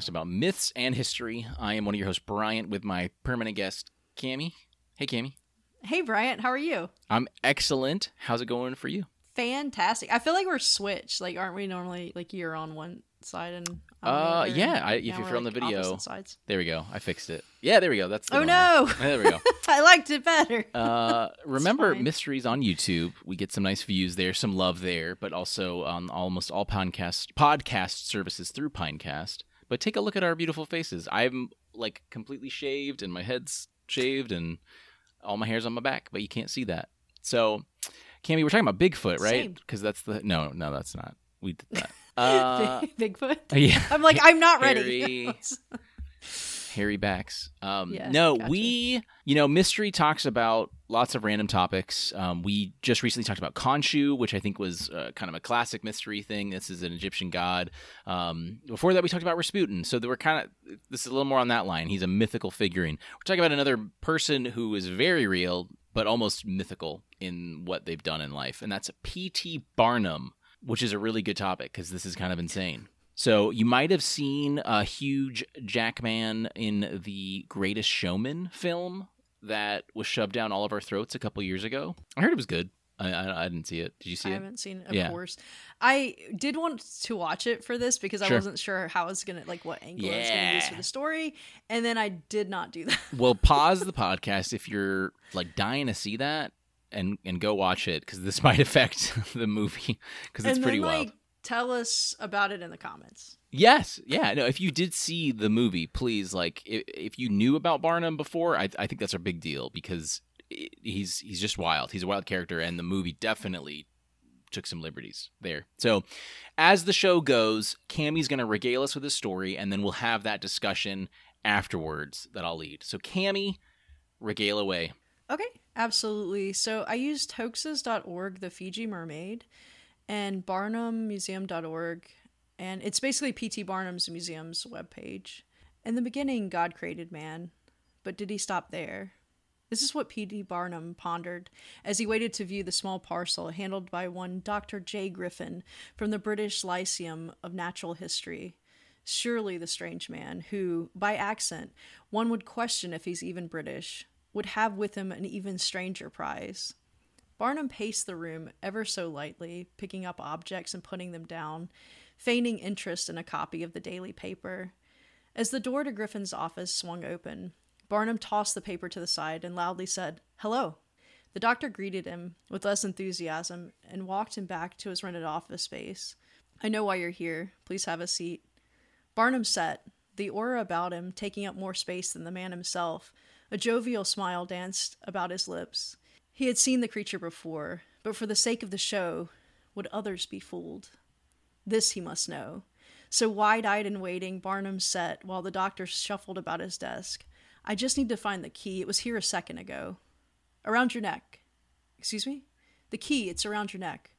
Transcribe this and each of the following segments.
podcast about myths and history. I am one of your hosts, Bryant, with my permanent guest, Cami. Hey, Cami. Hey, Bryant, how are you? I'm excellent. How's it going for you? Fantastic. I feel like we're switched. Like, aren't we normally like you're on one side and I'm Uh, the other, yeah. I, if now you're we're, on the video, there we go. I fixed it. Yeah, there we go. That's the Oh normal. no, There we go. I liked it better. Uh, remember mysteries on YouTube. We get some nice views there, some love there, but also on almost all podcast podcast services through Pinecast. But take a look at our beautiful faces. I'm like completely shaved, and my head's shaved, and all my hair's on my back, but you can't see that. So, Cami, we're talking about Bigfoot, right? Because that's the no, no, that's not. We did that. Uh, Bigfoot. yeah. I'm like, I'm not ready. Harry. hairy backs. Um, Yeah, no, gotcha. we, you know, mystery talks about lots of random topics. Um, we just recently talked about Khonshu, which I think was uh, kind of a classic mystery thing. This is an Egyptian god. Um, before that, we talked about Rasputin. So there were kind of this is a little more on that line. He's a mythical figurine. We're talking about another person who is very real, but almost mythical in what they've done in life, and that's P.T. Barnum, which is a really good topic because this is kind of insane. So you might have seen a Hugh Jackman in the Greatest Showman film that was shoved down all of our throats a couple years ago. I heard it was good. I, I, I didn't see it. Did you see I it? I haven't seen it, of Yeah. course. I did want to watch it for this because I wasn't sure how I was gonna like what angle I was gonna use for the story, and then I did not do that. Well, pause the podcast if you're like dying to see that, and and go watch it because this might affect the movie because it's and pretty then, wild. Tell us about it in the comments. Yes, yeah, no. If you did see the movie, please, like, if, if you knew about Barnum before, I, I think that's a big deal because he's he's just wild. He's a wild character, and the movie definitely took some liberties there. So, as the show goes, Cami's going to regale us with his story, and then we'll have that discussion afterwards that I'll lead. So, Cami, regale away. Okay, absolutely. So I used hoaxes.org, the Fiji Mermaid, and barnummuseum.org, and it's basically P.T. Barnum's museum's webpage. In the beginning, God created man, but did he stop there? This is what P.T. Barnum pondered as he waited to view the small parcel handled by one Dr. J. Griffin from the British Lyceum of Natural History. Surely the strange man, who, by accent, one would question if he's even British, would have with him an even stranger prize. Barnum paced the room ever so lightly, picking up objects and putting them down, feigning interest in a copy of the daily paper. As the door to Griffin's office swung open, Barnum tossed the paper to the side and loudly said, Hello. The doctor greeted him with less enthusiasm and walked him back to his rented office space. I know why you're here. Please have a seat. Barnum sat, the aura about him taking up more space than the man himself. A jovial smile danced about his lips. He had seen the creature before, but for the sake of the show, would others be fooled? This he must know. So wide eyed and waiting, Barnum sat while the doctor shuffled about his desk. I just need to find the key. It was here a second ago. Around your neck. Excuse me? The key, it's around your neck.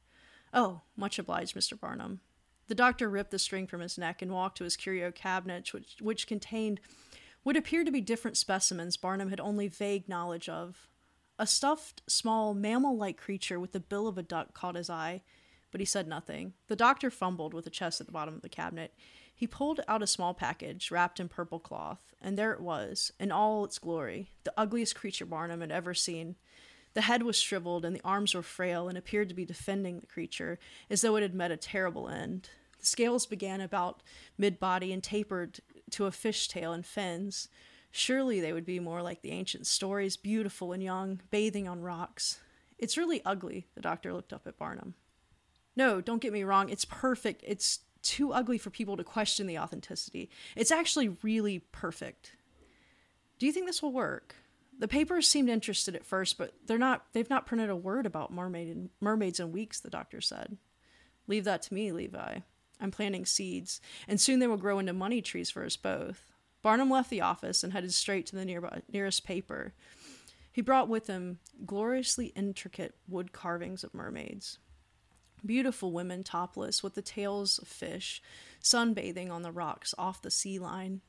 Oh, much obliged, Mr. Barnum. The doctor ripped the string from his neck and walked to his curio cabinet, which, which contained what appeared to be different specimens Barnum had only vague knowledge of. A stuffed, small, mammal like creature with the bill of a duck caught his eye, but he said nothing. The doctor fumbled with a chest at the bottom of the cabinet. He pulled out a small package wrapped in purple cloth, and there it was, in all its glory, the ugliest creature Barnum had ever seen. The head was shriveled, and the arms were frail and appeared to be defending the creature, as though it had met a terrible end. The scales began about mid body and tapered to a fishtail and fins. Surely they would be more like the ancient stories, beautiful and young, bathing on rocks. It's really ugly, the doctor looked up at Barnum. No, don't get me wrong, it's perfect. It's too ugly for people to question the authenticity. It's actually really perfect. Do you think this will work? The papers seemed interested at first, but they're not they've not printed a word about mermaid and, mermaids in weeks, the doctor said. Leave that to me, Levi. I'm planting seeds, and soon they will grow into money trees for us both. Barnum left the office and headed straight to the nearby, nearest paper. He brought with him gloriously intricate wood carvings of mermaids. Beautiful women topless with the tails of fish, sunbathing on the rocks off the sea line.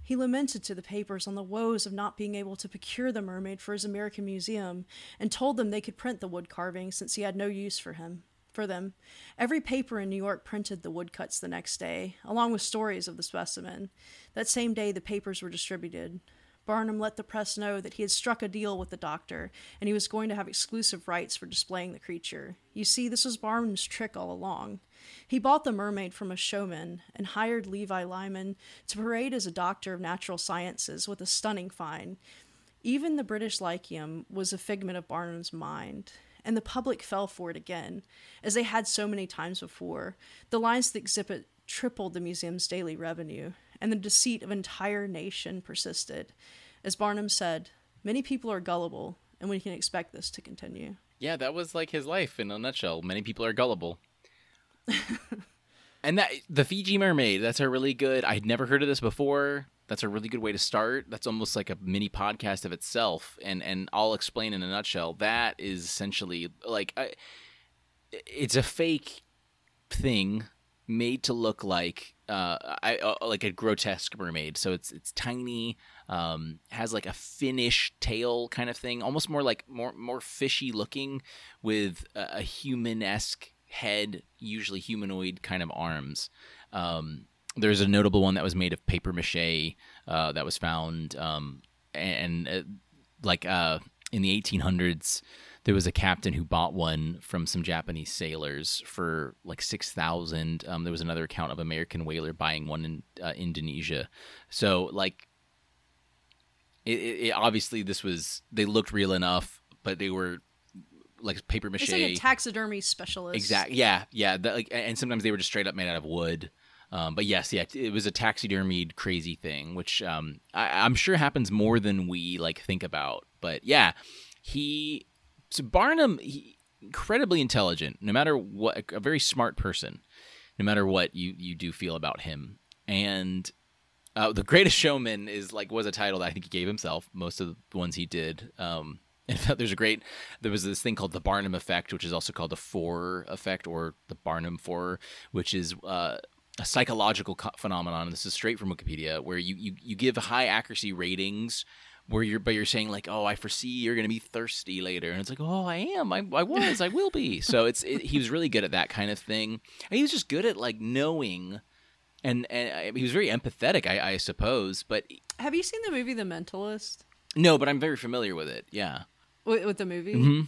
He lamented to the papers on the woes of not being able to procure the mermaid for his American museum and told them they could print the wood carving since he had no use for him. For them. Every paper in New York printed the woodcuts the next day, along with stories of the specimen. That same day, the papers were distributed. Barnum let the press know that he had struck a deal with the doctor and he was going to have exclusive rights for displaying the creature. You see, this was Barnum's trick all along. He bought the mermaid from a showman and hired Levi Lyman to parade as a doctor of natural sciences with a stunning fine. Even the British Lyceum was a figment of Barnum's mind, and the public fell for it again, as they had so many times before. The lines of the exhibit tripled the museum's daily revenue, and the deceit of an entire nation persisted. As Barnum said, many people are gullible, and we can expect this to continue. Yeah, that was like his life in a nutshell. Many people are gullible. and that the Fiji mermaid, that's a really good. I'd never heard of this before. That's a really good way to start. That's almost like a mini podcast of itself, and and I'll explain in a nutshell. That is essentially like I, it's a fake thing made to look like uh, I, uh, like a grotesque mermaid. So it's it's tiny, um, has like a finnish tail kind of thing, almost more like more more fishy looking, with a, a human esque head, usually humanoid kind of arms. Um, there's a notable one that was made of paper mache uh, that was found, um, and, uh, like uh, in the 1800s, there was a captain who bought one from some Japanese sailors for like six thousand. Um, there was another account of American whaler buying one in uh, Indonesia. So like, it, it, obviously this was they looked real enough, but they were like paper mache. It's like a taxidermy specialist. Exactly. Yeah, yeah. That, like, and sometimes they were just straight up made out of wood. Um, but yes, yeah, it was a taxidermied crazy thing, which um, I, am sure happens more than we like think about. But yeah, he so Barnum, he, incredibly intelligent, no matter what, a very smart person, no matter what you you do feel about him. And uh, the Greatest Showman is like was a title that I think he gave himself. Most of the ones he did. Um, in fact, there's a great. There was this thing called the Barnum effect, which is also called the Forer effect or the Barnum Forer, which is uh, a psychological co- phenomenon. This is straight from Wikipedia, where you, you you give high accuracy ratings where you're but you're saying like oh i foresee you're going to be thirsty later. And it's like oh i am. I, I was. I will be. So it's it, he was really good at that kind of thing. And he was just good at like knowing and and he was very empathetic i, I suppose but have you seen the movie the mentalist? No but i'm very familiar with it. Yeah. With, with the movie? Mm-hmm.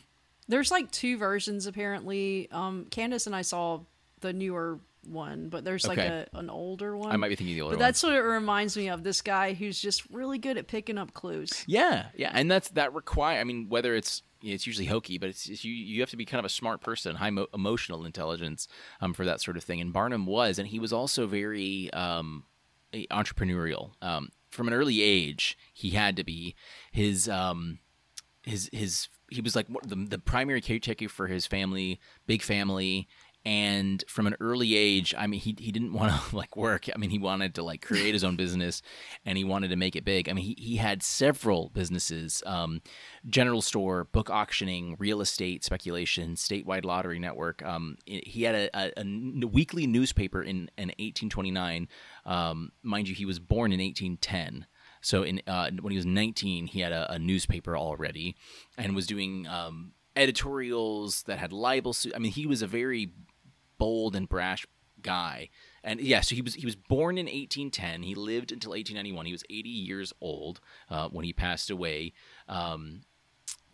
there's like two versions apparently. Um candace and i saw the newer one, but there's like a, an older one. I might be thinking the older But that's what it reminds me of. This guy who's just really good at picking up clues. Yeah, yeah, and that's that require. I mean, whether it's it's usually hokey, but it's, it's, you you have to be kind of a smart person, high mo- emotional intelligence um, for that sort of thing. And Barnum was, and he was also very um, entrepreneurial. Um, from an early age, he had to be his um, his his he was like the the primary caretaker for his family, big family and from an early age i mean he, he didn't want to like work. I mean he wanted to like create his own business and he wanted to make it big. I mean he, he had several businesses um, general store book auctioning real estate speculation statewide lottery network. Um, he had a, a, a, weekly newspaper in, in 1829 um, mind you he was born in 1810 so in uh, when he was 19 he had a, a newspaper already and was doing um, editorials that had libel suit. I mean, he was a very bold and brash guy. And yeah, so he was he was born in 1810. He lived until 1891. He was 80 years old uh, when he passed away. Um,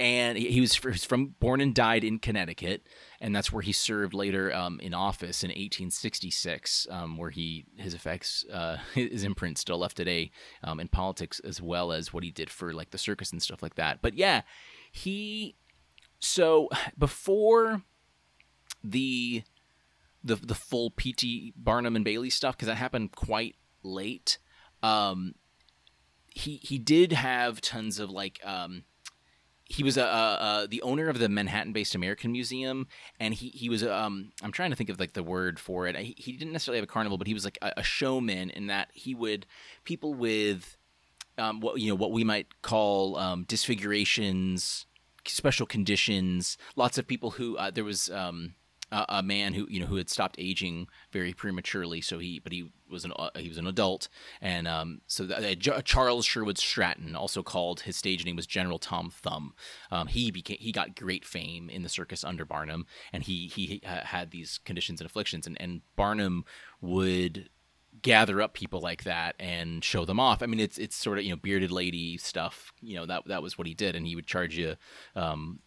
and he, was from born and died in Connecticut, and that's where he served later um, in office in 1866, um, where he his effects, uh, his imprint still left today um, in politics as well as what he did for like the circus and stuff like that. But yeah, he so before the the the full PT Barnum and Bailey stuff because that happened quite late. Um, he he did have tons of like um, he was a, a, a, the owner of the Manhattan-based American Museum, and he he was um I'm trying to think of like the word for it. He, he didn't necessarily have a carnival, but he was like a, a showman in that he would people with um what you know what we might call um, disfigurations, special conditions. Lots of people who uh, there was um a, a man who you know who had stopped aging very prematurely. So he, but he was an uh, he was an adult, and um, so that, uh, Charles Sherwood Stratton, also called his stage name was General Tom Thumb. Um, he became he got great fame in the circus under Barnum, and he he uh, had these conditions and afflictions, and and Barnum would gather up people like that and show them off. I mean, it's it's sort of you know bearded lady stuff. You know that that was what he did, and he would charge you. Um,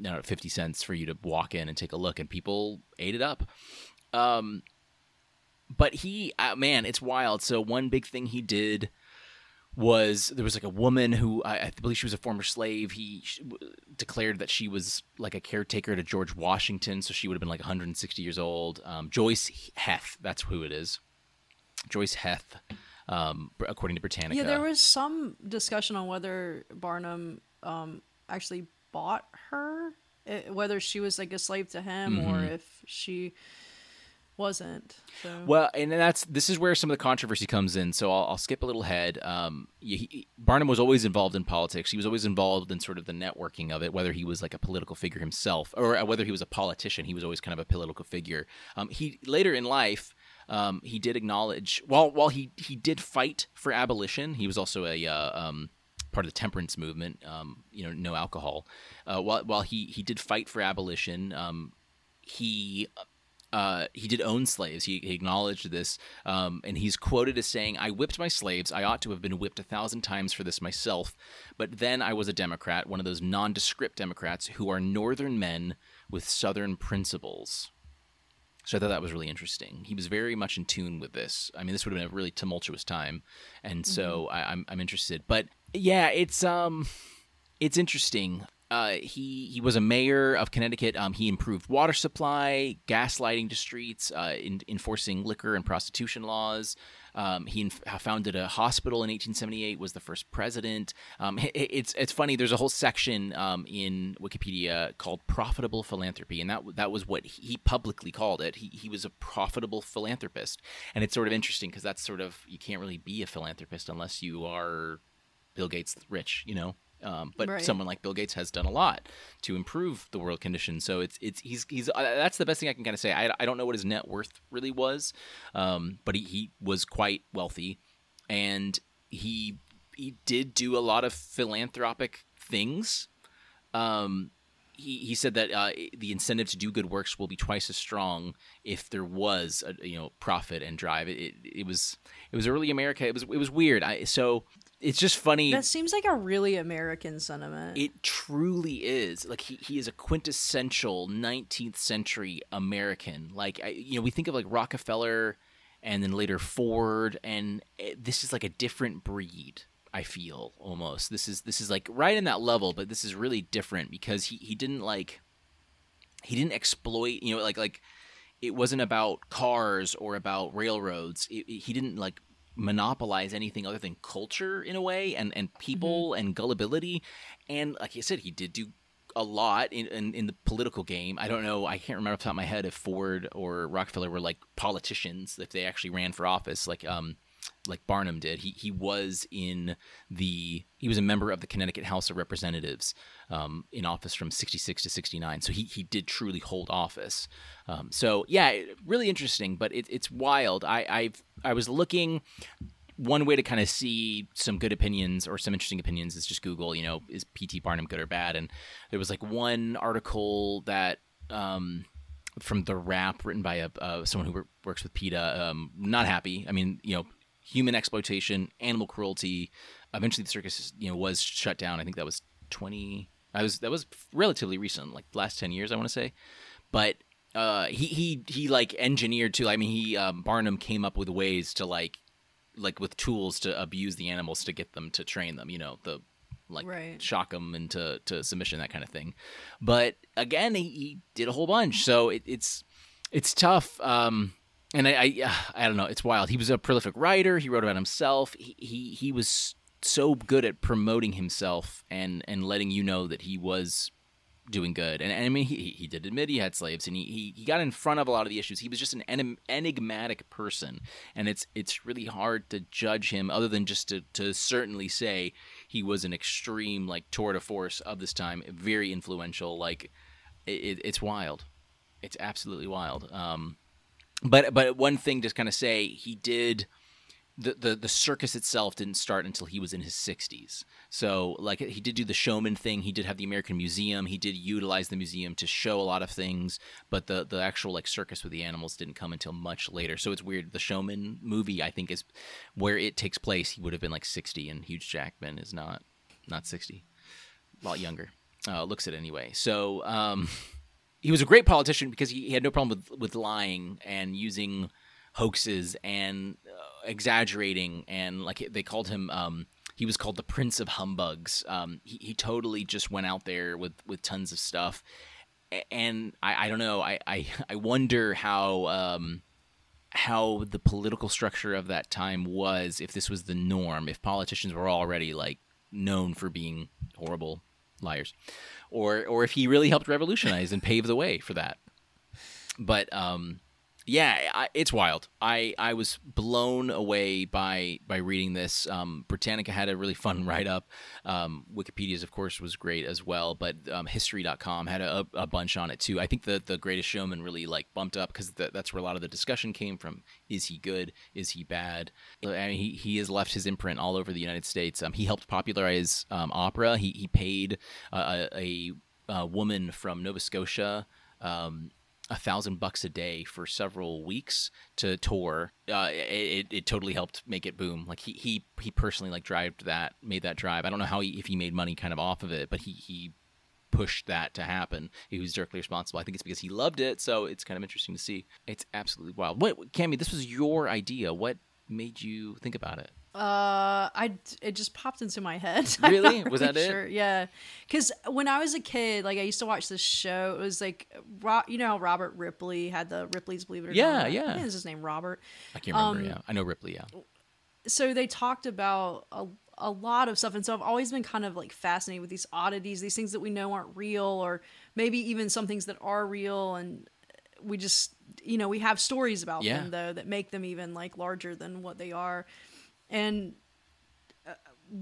know, 50 cents for you to walk in and take a look and people ate it up. Um but he uh, man it's wild. So one big thing he did was there was like a woman who I, I believe she was a former slave. He declared that she was like a caretaker to george washington. So she would have been like 160 years old. Um, joice heth that's who it is. Joice heth um, according to britannica yeah there was some discussion on whether barnum um, actually bought her, eh, whether she was like a slave to him mm-hmm. or if she wasn't. So. Well, and that's this is where some of the controversy comes in. So I'll, I'll skip a little ahead. Um, he, Barnum was always involved in politics. He was always involved in sort of the networking of it, whether he was like a political figure himself or uh, whether he was a politician. He was always kind of a political figure. Um, he later in life. Um, he did acknowledge while while he he did fight for abolition. He was also a uh, um, part of the temperance movement. Um, you know, no alcohol. Uh, while while he he did fight for abolition, um, he. Uh, he did own slaves. He, he acknowledged this, um, and he's quoted as saying, "I whipped my slaves. I ought to have been whipped a thousand times for this myself, but then I was a Democrat, one of those nondescript Democrats who are Northern men with Southern principles." So I thought that was really interesting. He was very much in tune with this. I mean, this would have been a really tumultuous time, and so mm-hmm. I, I'm I'm interested. But yeah, it's um, it's interesting. Uh, he he was a mayor of Connecticut. Um, he improved water supply, gas lighting to streets, uh, in, enforcing liquor and prostitution laws. Um, he founded a hospital in 1878. Was the first president. Um, it, it's it's funny. There's a whole section um, in Wikipedia called "profitable philanthropy," and that that was what he publicly called it. He he was a profitable philanthropist, and it's sort of interesting because that's sort of you can't really be a philanthropist unless you are Bill Gates rich, you know. Um, but right. someone like Bill Gates has done a lot to improve the world condition. So it's it's he's he's uh, that's the best thing I can kind of say. I, I don't know what his net worth really was, um, but he, he was quite wealthy, and he he did do a lot of philanthropic things. Um, he, he said that uh, the incentive to do good works will be twice as strong if there was a you know profit and drive. It, it, it was it was early America. It was it was weird. I so it's just funny. That seems like a really American sentiment. It truly is. Like he, he is a quintessential 19th century American. Like I, you know, we think of like Rockefeller and then later Ford and it, this is like a different breed. I feel almost. This is this is like right in that level, but this is really different because he he didn't like he didn't exploit, you know, like like it wasn't about cars or about railroads. It, it, he didn't like monopolize anything other than culture in a way and, and people mm-hmm. and gullibility. And like I said, he did do a lot in, in, in, the political game. I don't know. I can't remember off the top of my head if Ford or Rockefeller were like politicians, if they actually ran for office. Like, um, like Barnum did. He he was in the he was a member of the Connecticut House of Representatives um, in office from sixty six to sixty nine. So he he did truly hold office. Um, so yeah, really interesting, but it, it's wild. I I've I was looking. One way to kind of see some good opinions or some interesting opinions is just Google. You know, is P.T. Barnum good or bad? And there was like one article that um, from the Wrap written by a uh, someone who works with PETA. Um, not happy. I mean, you know, human exploitation, animal cruelty. Eventually, the circus you know was shut down. I think that was twenty. I was that was relatively recent, like last ten years, I want to say. But uh, he he he like engineered too. I mean, he um, Barnum came up with ways to like like with tools to abuse the animals to get them to train them. You know the like right. shock them into to submission that kind of thing. But again, he, he did a whole bunch, so it, it's it's tough. Um, and I, I, I don't know. It's wild. He was a prolific writer. He wrote about himself. He, he, he was so good at promoting himself and and letting you know that he was doing good. And, and I mean, he, he did admit he had slaves, and he, he, he got in front of a lot of the issues. He was just an enigmatic person, and it's it's really hard to judge him, other than just to, to certainly say he was an extreme like tour de force of this time, very influential. Like it, it's wild. It's absolutely wild. Um, but but one thing to kind of say, he did the, the the circus itself didn't start until he was in his 60s. So like he did do the showman thing, he did have the American Museum, he did utilize the museum to show a lot of things, but the the actual like circus with the animals didn't come until much later. So it's weird. The showman movie I think is where it takes place, he would have been like 60 and Hugh Jackman is not not 60. A lot younger. Uh, looks it anyway. So um he was a great politician because he, he had no problem with with lying and using hoaxes and uh, exaggerating and like they called him um, he was called the prince of humbugs. Um, he, he totally just went out there with with tons of stuff. And i, I don't know. I, I, I wonder how um, how the political structure of that time was if this was the norm if politicians were already like known for being horrible liars or or if he really helped revolutionize and pave the way for that. But um yeah, I, it's wild. I, I was blown away by by reading this. Um, Britannica had a really fun write up. Um, Wikipedia's, of course, was great as well, but um, History.com had a, a, bunch on it too. I think the the Greatest Showman really like bumped up because that's where a lot of the discussion came from. Is he good? Is he bad? I mean, he he has left his imprint all over the United States. Um, he helped popularize um, opera. He he paid uh, a, a, woman from Nova Scotia. Um, a thousand bucks a day for several weeks to tour. Uh, it, it totally helped make it boom. Like he he he personally like drived that, made that drive. I don't know how he, if he made money kind of off of it, but he he pushed that to happen. He was directly responsible. I think it's because he loved it. So it's kind of interesting to see. It's absolutely wild. What, Cami? This was your idea. What made you think about it? Uh, I it just popped into my head. Really? Was that sure. it? Yeah, because when I was a kid, like I used to watch this show. It was like, you know how Robert Ripley had the Ripley's Believe It or yeah, Not. Yeah, yeah. Is his name Robert? I can't remember. Um, yeah, I know Ripley. Yeah. So they talked about a a lot of stuff, and so I've always been kind of like fascinated with these oddities, these things that we know aren't real, or maybe even some things that are real, and we just you know we have stories about yeah. them though that make them even like larger than what they are and uh,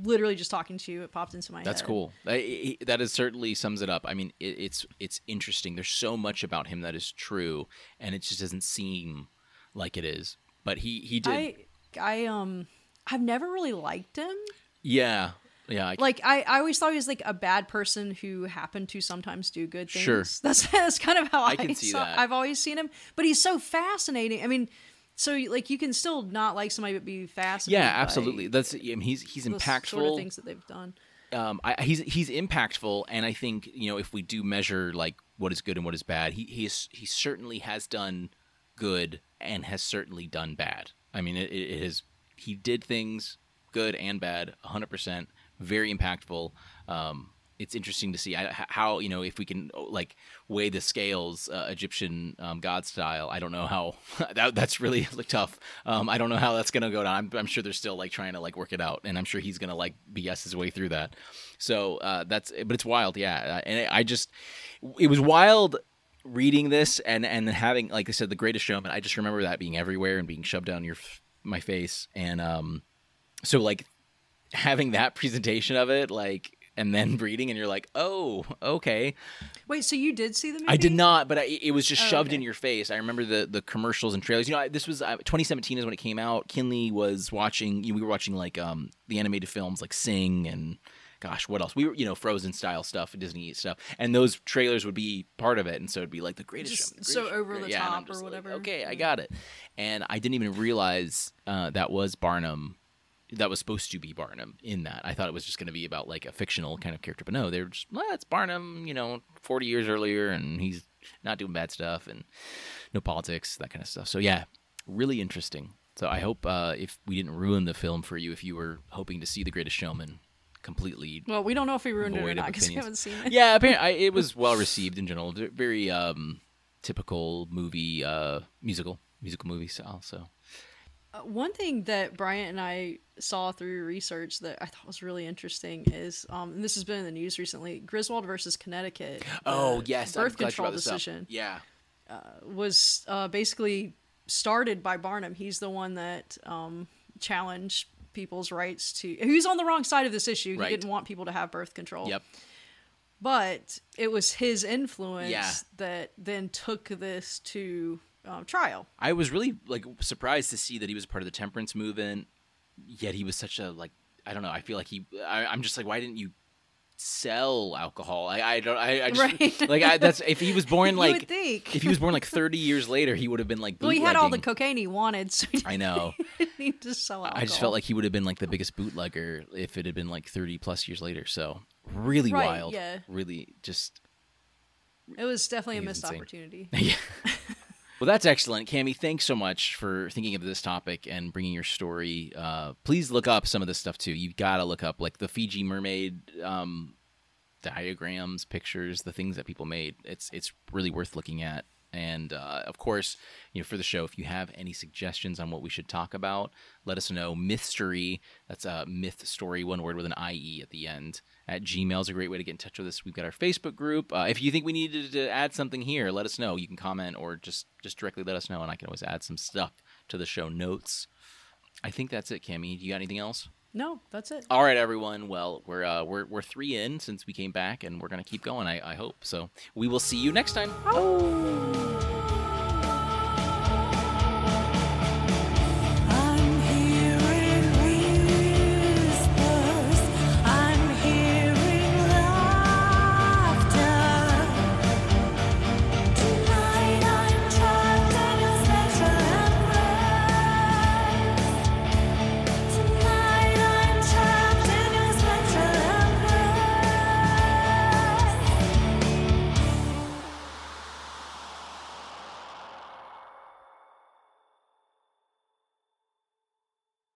literally just talking to you, it popped into my head. That's head. cool. That is certainly sums it up. I mean, it, it's it's interesting. There's so much about him that is true, and it just doesn't seem like it is. But he he did. I I um I've never really liked him. Yeah. Yeah, I, like I, I always thought he was like a bad person who happened to sometimes do good things. Sure, that's that's kind of how I, I can see that. I've always seen him, but he's so fascinating. I mean, so like you can still not like somebody but be fascinated. Yeah, absolutely. That's I mean, he's he's impactful. Sort of things that they've done. Um, I, he's he's impactful, and I think you know if we do measure like what is good and what is bad, he he's he certainly has done good and has certainly done bad. I mean, it, it is he did things good and bad, hundred percent, very impactful. Um, it's interesting to see how you know if we can oh, like weigh the scales uh, Egyptian um, God style. I don't know how that, that's really tough. Um, I don't know how that's gonna go down. I'm, I'm, sure they're still like trying to like work it out, and I'm sure he's gonna like BS his way through that. So uh, that's but it's wild, yeah. And I just it was wild reading this and and having like I said the Greatest Showman. I just remember that being everywhere and being shoved down your my face, and um, so like having that presentation of it like and then breeding, and you're like, oh, okay. Wait, so you did see the movie? I did not, but I, it was just oh, shoved okay. in your face. I remember the the commercials and trailers. You know, I, this was uh, 2017 is when it came out. Kinley was watching. You know, we were watching like um the animated films like Sing and gosh, what else? We were, you know, Frozen style stuff, Disney stuff, and those trailers would be part of it, and so it'd be like the greatest just show, the greatest so show, over the yeah, top or like, whatever. okay, I got it, and I didn't even realize uh, that was Barnum that was supposed to be Barnum in that. I thought it was just going to be about like a fictional kind of character, but no, they're just, well, it's Barnum, you know, 40 years earlier, and he's not doing bad stuff and no politics, that kind of stuff. So yeah, really interesting. So I hope uh, if we didn't ruin the film for you, if you were hoping to see The Greatest Showman, completely. Well, we don't know if we ruined it or not because we haven't seen it. Yeah, apparently I, it was well received in general. Very um, typical movie, uh, musical, musical movie style. So one thing that Bryant and I saw through research that I thought was really interesting is, um, and this has been in the news recently, Griswold versus Connecticut. Oh yes, birth control decision. Yeah, uh, was uh, basically started by Barnum. He's the one that um, challenged people's rights to. He's on the wrong side of this issue. Right. He didn't want people to have birth control. Yep. but it was his influence Yeah. that then took this to um, trial. I was really like surprised to see that he was part of the temperance movement. Yet he was such a like I don't know. I feel like he. I, I'm just like, why didn't you sell alcohol? I I don't. I, I just Right. like I, that's if he was born like think. if he was born like 30 years later, he would have been like. well, he had all the cocaine he wanted, so he I know. need to sell alcohol. I just felt like he would have been like the biggest bootlegger if it had been like 30 plus years later. So really Right, wild. yeah. Really just. it was definitely a missed insane. opportunity. yeah. Well, that's excellent, Cami. Thanks so much for thinking of this topic and bringing your story. Uh, please look up some of this stuff too. You've got to look up like the Fiji mermaid um, diagrams, pictures, the things that people made. It's it's really worth looking at. And uh, of course, you know, for the show, if you have any suggestions on what we should talk about, let us know. Mystery, that's a myth story, one word with an IE at the end. At Gmail is a great way to get in touch with us. We've got our Facebook group. Uh, if you think we needed to add something here, let us know. You can comment or just just directly let us know, and I can always add some stuff to the show notes. I think that's it. Do you got anything else? No, that's it. All right, everyone. Well, we're uh, we're we're three in since we came back, and we're gonna keep going. I, I hope so. We will see you next time. Oh.